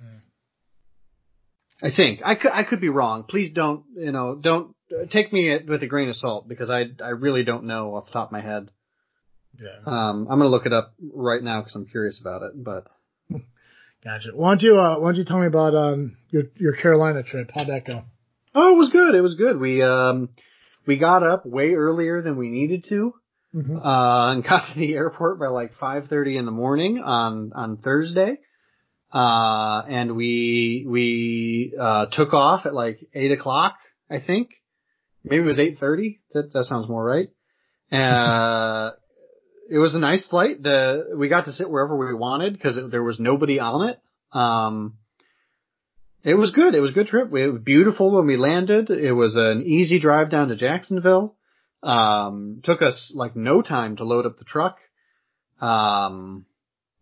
Hmm. I think I could I could be wrong. Please don't you know don't uh, take me with a grain of salt because I I really don't know off the top of my head. Yeah. Um, I'm gonna look it up right now because I'm curious about it. But Gotcha. Why don't you uh, Why don't you tell me about um your your Carolina trip? How'd that go? oh, it was good. It was good. We um we got up way earlier than we needed to. Mm-hmm. uh, and got to the airport by like 5:30 in the morning on on Thursday. Uh, and we we uh, took off at like eight o'clock, I think. Maybe it was 8:30. That that sounds more right. Uh, it was a nice flight. The we got to sit wherever we wanted because there was nobody on it. Um, it was good. It was a good trip. It was beautiful when we landed. It was an easy drive down to Jacksonville. Um, took us like no time to load up the truck. Um,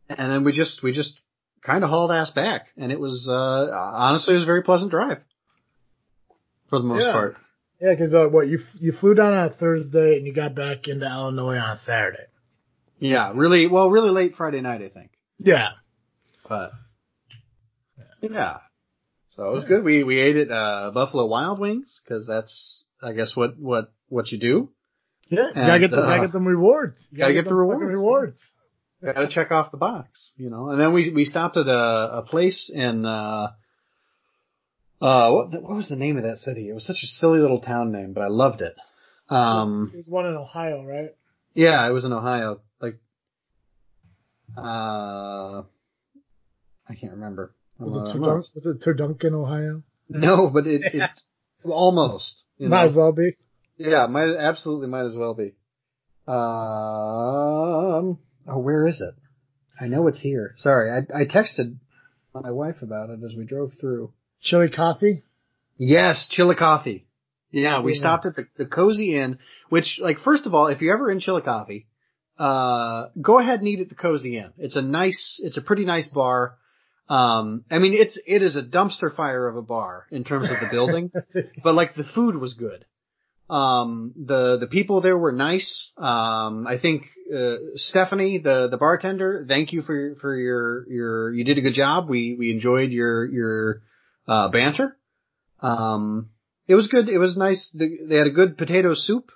and then we just, we just kind of hauled ass back and it was, uh, honestly, it was a very pleasant drive for the most part. Yeah. because uh, what you you flew down on a Thursday and you got back into Illinois on Saturday. Yeah, really, well, really late Friday night, I think, Yeah. but yeah. So it was good. We, we ate at, uh, Buffalo Wild Wings because that's, I guess what, what, what you do. Yeah. You gotta get the, uh, gotta get them rewards. You gotta get the them rewards. rewards. Got to check off the box, you know. And then we we stopped at a a place in uh uh what what was the name of that city? It was such a silly little town name, but I loved it. Um it was one in Ohio, right? yeah, it was in Ohio. Like uh I can't remember. Was Uh, it, I'm Turdunk- was it Turduncan, Ohio? no, but it, it's almost. You Might know? as well be. Yeah, might absolutely might as well be. Um, oh, where is it? I know it's here. Sorry, I I texted my wife about it as we drove through. Chili coffee. Yes, Chillicothe. Yeah, we Yeah. stopped at the, the Cozy Inn, which, like, first of all, if you're ever in Chillicothe, uh, go ahead and eat at the Cozy Inn. It's a nice, it's a pretty nice bar. Um, I mean, it's, it is a dumpster fire of a bar in terms of the building, but like the food was good. Um, the, the people there were nice. Um, I think, uh, Stephanie, the, the bartender, thank you for, for your, your, you did a good job. We, we enjoyed your, your, uh, banter. Um, it was good. It was nice. They they had a good potato soup.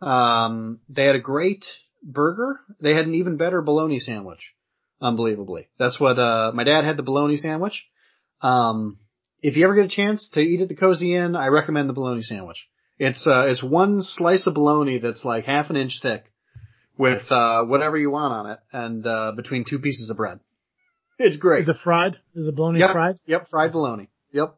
Um, they had a great burger. They had an even better bologna sandwich. Unbelievably. That's what, uh, my dad had the bologna sandwich. Um, if you ever get a chance to eat at the Cozy Inn, I recommend the bologna sandwich. It's, uh, it's one slice of bologna that's like half an inch thick with uh, whatever you want on it, and uh, between two pieces of bread. It's great. Is it fried? Is the bologna yep, fried? Yep, fried bologna. Yep.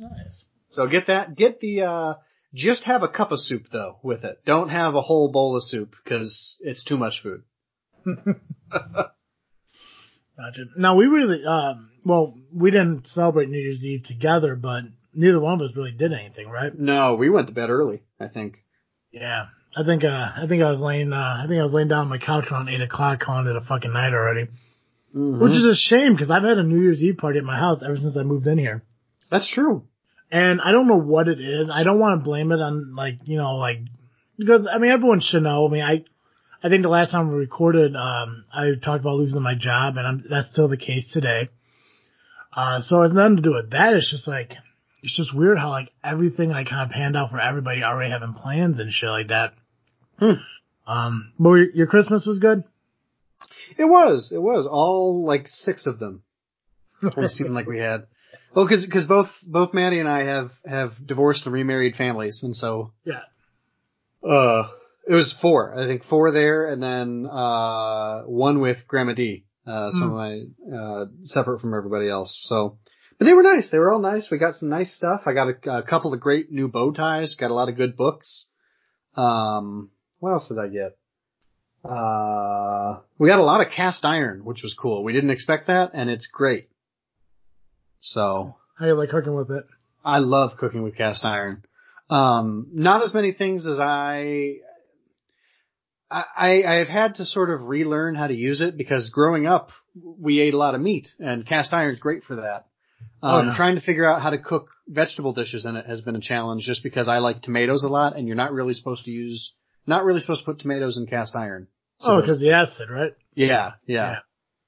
Nice. So get that. Get the. uh Just have a cup of soup though with it. Don't have a whole bowl of soup because it's too much food. Gotcha. Now we really, um, well, we didn't celebrate New Year's Eve together, but neither one of us really did anything, right? No, we went to bed early. I think. Yeah, I think, uh, I think I was laying, uh, I think I was laying down on my couch around eight o'clock, calling it a fucking night already, Mhm. which is a shame because I've had a New Year's Eve party at my house ever since I moved in here. That's true. And I don't know what it is. I don't want to blame it on like, you know, like, because I mean, everyone should know. I mean, I, I think the last time we recorded, um, I talked about losing my job and I'm, that's still the case today. Uh, so it's nothing to do with that. It's just like, it's just weird how like everything like kind of panned out for everybody already having plans and shit like that. Hmm. Um, but your, your Christmas was good? It was. It was all like six of them. It seemed like we had. Well, because because both both Maddie and I have have divorced and remarried families, and so Yeah. uh it was four. I think four there, and then uh one with Grandma D. Uh, some of my uh separate from everybody else. So, but they were nice. They were all nice. We got some nice stuff. I got a, a couple of great new bow ties. Got a lot of good books. Um, what else did I get? Uh, we got a lot of cast iron, which was cool. We didn't expect that, and it's great. So How you like cooking with it? I love cooking with cast iron. Um, not as many things as I, I, I have had to sort of relearn how to use it because growing up, we ate a lot of meat and cast iron's great for that. Um, Oh, yeah. trying to figure out how to cook vegetable dishes in it has been a challenge just because I like tomatoes a lot and you're not really supposed to use, not really supposed to put tomatoes in cast iron. Oh, So- because the acid, right? yeah, yeah. Yeah.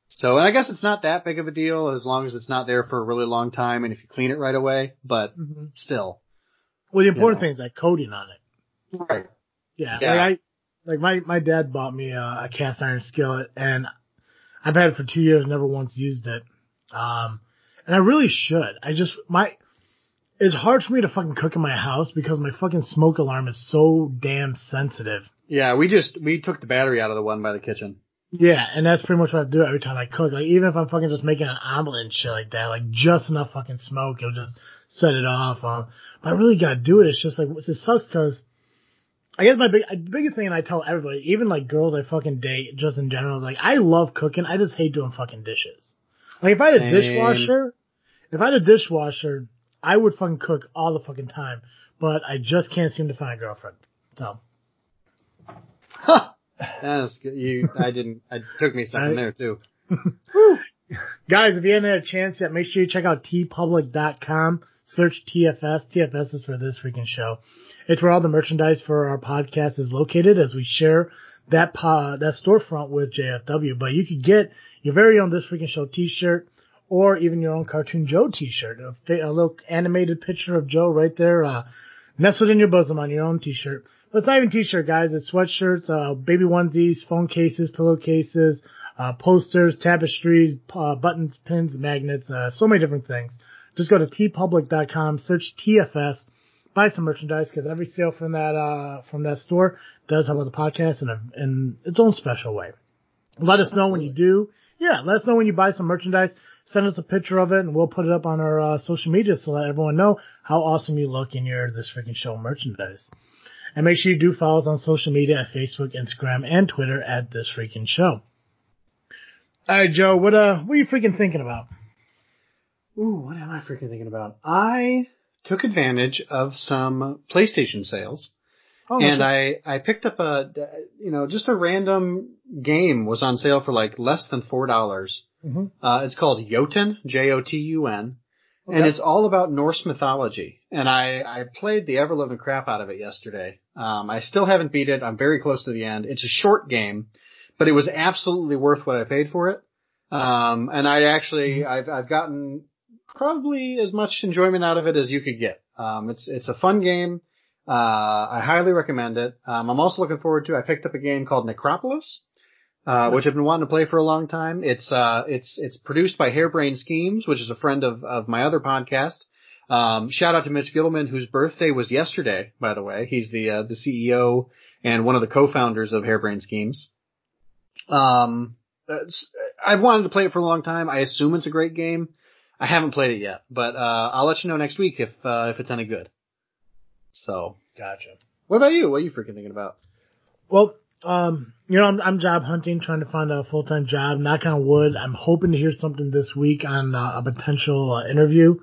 So, and I guess it's not that big of a deal as long as it's not there for a really long time and if you clean it right away, but Mm-hmm. still. Well, the important know. thing is that coating on it. Right. Yeah, Yeah. like I, like my my dad bought me a, a cast iron skillet, and I've had it for two years, never once used it. Um, and I really should. I just my it's hard for me to fucking cook in my house because my fucking smoke alarm is so damn sensitive. Yeah, we just, we took the battery out of the one by the kitchen. Yeah, and that's pretty much what I do every time I cook. Like even if I'm fucking just making an omelet and shit like that, like just enough fucking smoke, it'll just set it off. Um, but I really gotta do it. It's just like it sucks because I guess my big the biggest thing, and I tell everybody, even like girls I fucking date, just in general, is like I love cooking. I just hate doing fucking dishes. Like if I had a dishwasher, if I had a dishwasher, I would fucking cook all the fucking time. But I just can't seem to find a girlfriend. So That's good. You, I didn't, it took me a second I- there too. Guys, if you haven't had a chance yet, make sure you check out teepublic.com. Search TFS. TFS is for this freaking show. It's where all the merchandise for our podcast is located as we share that that storefront with JFW. But you could get your very own This Freaking Show t-shirt or even your own Cartoon Joe t-shirt. A, a little animated picture of Joe right there, uh, nestled in your bosom on your own t-shirt. But it's not even t-shirt, guys. It's sweatshirts, uh, baby onesies, phone cases, pillowcases, uh, posters, tapestries, uh, buttons, pins, magnets, uh, so many different things. Just go to teepublic.com, search TFS, buy some merchandise because every sale from that, uh, from that store does help with the podcast in a, in its own special way. Let us know when you do. Yeah, let us know when you buy some merchandise. Send us a picture of it and we'll put it up on our uh, social media so let everyone know how awesome you look in your This Freaking Show merchandise. And make sure you do follow us on social media at Facebook, Instagram, and Twitter at This Freaking Show. Alright, Joe, what, uh, what are you freaking thinking about? Ooh, what am I freaking thinking about? I took advantage of some PlayStation sales. Oh, and I, I picked up a, you know, just a random game was on sale for like less than four dollars. hmm Uh, it's called Jotun, J-O-T-U-N, and it's all about Norse mythology. And I, I played the ever living crap out of it yesterday. Um, I still haven't beat it. I'm very close to the end. It's a short game, but it was absolutely worth what I paid for it. Um, and I actually, I've, I've gotten probably as much enjoyment out of it as you could get. Um, it's, it's a fun game. Uh, I highly recommend it. Um, I'm also looking forward to, I picked up a game called Necropolis, uh, which I've been wanting to play for a long time. It's, uh, it's, it's produced by Harebrained Schemes, which is a friend of, of my other podcast. Um, shout out to Mitch Gitelman, whose birthday was yesterday, by the way. He's the, uh, the CEO and one of the co-founders of Harebrained Schemes. Um, I've wanted to play it for a long time. I assume it's a great game. I haven't played it yet, but uh, I'll let you know next week if uh, if it's any good. So, Gotcha. what about you? What are you freaking thinking about? Well, um, you know, I'm, I'm job hunting, trying to find a full time job. Knock on wood. I'm hoping to hear something this week on uh, a potential uh, interview.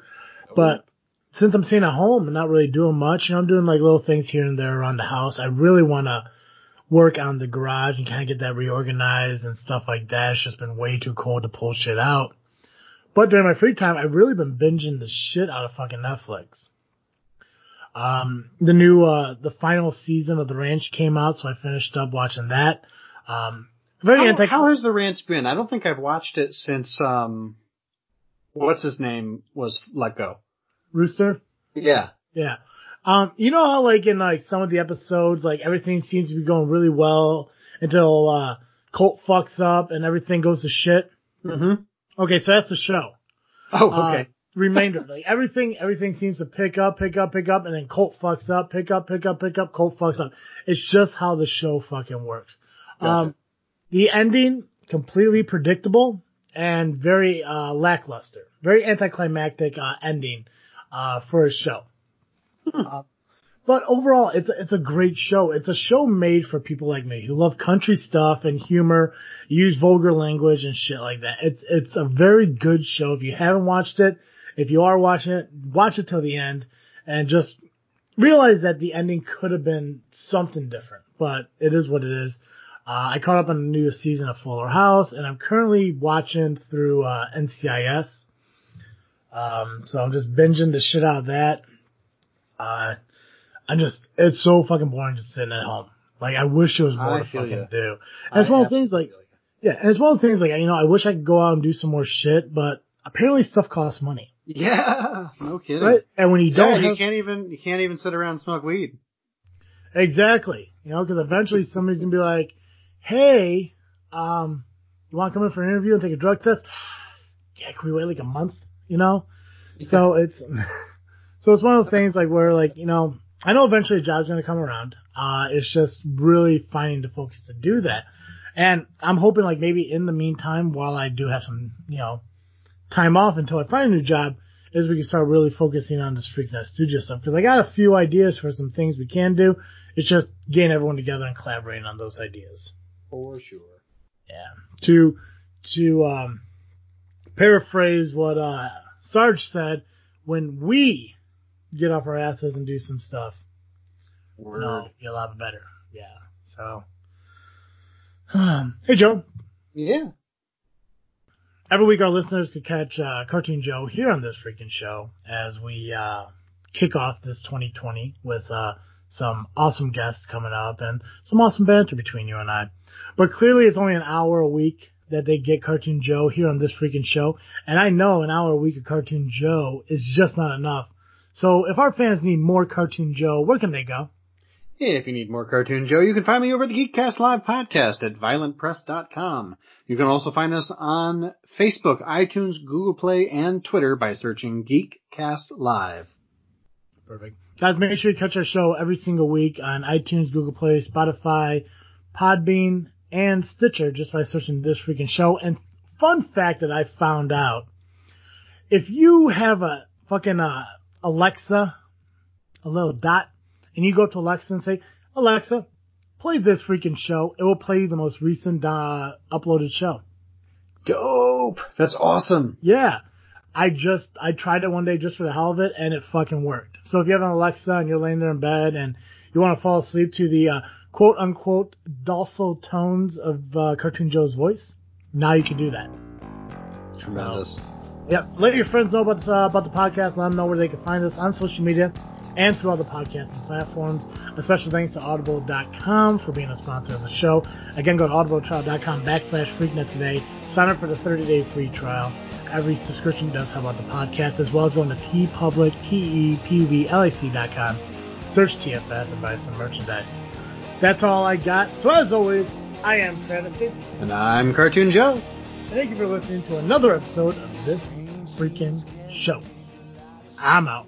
But since I'm staying at home and not really doing much, you know, I'm doing like little things here and there around the house. I really want to work on the garage and kind of get that reorganized and stuff like that. It's just been way too cold to pull shit out. But during my free time, I've really been binging the shit out of fucking Netflix. Um, the new, uh, the final season of The Ranch came out, so I finished up watching that. Um, very How, anti- how has the ranch been? I don't think I've watched it since um, what's his name was let go. Rooster. Yeah. Yeah. Um, you know how like in like some of the episodes, like everything seems to be going really well until, uh, Colt fucks up and everything goes to shit. Mm-hmm. Okay, so that's the show. Oh, Uh, okay. Remainder, like everything, everything seems to pick up, pick up, pick up, and then Colt fucks up, pick up, pick up, pick up, Colt fucks up. It's just how the show fucking works. Gotcha. Um, the ending, completely predictable and very, uh, lackluster. Very anticlimactic, uh, ending, uh, for a show. Uh, but overall, it's a, it's a great show. It's a show made for people like me who love country stuff and humor, use vulgar language and shit like that. It's it's a very good show. If you haven't watched it, if you are watching it, watch it till the end and just realize that the ending could have been something different. But it is what it is. Uh, I caught up on the newest season of Fuller House, and I'm currently watching through uh, NCIS. Um, so I'm just binging the shit out of that. Uh, I'm just, it's so fucking boring just sitting at home. Like, I wish there was more I to fucking ya. do. And it's I one of the things like, yeah, and it's one of the things like, you know, I wish I could go out and do some more shit, but apparently stuff costs money, Yeah, no kidding. right? And when you Yeah, don't you have, can't even you can't even sit around and smoke weed. exactly, you know, cause eventually somebody's gonna be like, hey, um, you want to come in for an interview and take a drug test? Yeah, can we wait like a month? You know? So it's, so it's one of the things like where like, you know, I know eventually a job's going to come around. Uh, it's just really finding the focus to do that. And I'm hoping like maybe in the meantime, while I do have some, you know, time off until I find a new job, is we can start really focusing on this Freaknet Studio stuff. Cause I got a few ideas for some things we can do. It's just getting everyone together and collaborating on those ideas. For sure. Yeah. To, to, um, paraphrase what, uh, Sarge said, when we get off our asses and do some stuff, Word. no, it'll be a lot better. Yeah. So, um, hey Joe. Yeah. Every week our listeners could catch, uh, Cartoon Joe here on this freaking show as we, uh, kick off this 2020 with, uh, some awesome guests coming up and some awesome banter between you and I. But clearly it's only an hour a week that they get Cartoon Joe here on this freaking show. And I know an hour a week of Cartoon Joe is just not enough. So if our fans need more Cartoon Joe, where can they go? If you need more Cartoon Joe, you can find me over at the Geekcast Live podcast at violentpress.com. You can also find us on Facebook, iTunes, Google Play, and Twitter by searching Geekcast Live. Perfect. Guys, make sure you catch our show every single week on iTunes, Google Play, Spotify, Podbean, and Stitcher just by searching this freaking show. And fun fact that I found out, if you have a fucking uh, Alexa, a little dot, and you go to Alexa and say, Alexa, play this freaking show, it will play the most recent uh, uploaded show. Dope! That's awesome. Yeah. I just, I tried it one day just for the hell of it and it fucking worked. So if you have an Alexa and you're laying there in bed and you want to fall asleep to the, uh, quote unquote docile tones of, uh, Cartoon Joe's voice, now you can do that. Tremendous. Yep. Let your friends know about, uh, about the podcast. Let them know where they can find us on social media and through all the podcasting platforms. A special thanks to audible.com for being a sponsor of the show. Again, go to audibletrial.com backslash freaknet today. Sign up for the 30 day free trial. Every subscription does help out the podcast, as well as going to teepublic, T-E-P-U-B-L-I-C.com. Search TFS and buy some merchandise. That's all I got. So as always, I am Travesty. And I'm Cartoon Joe. And thank you for listening to another episode of this freaking show. I'm out.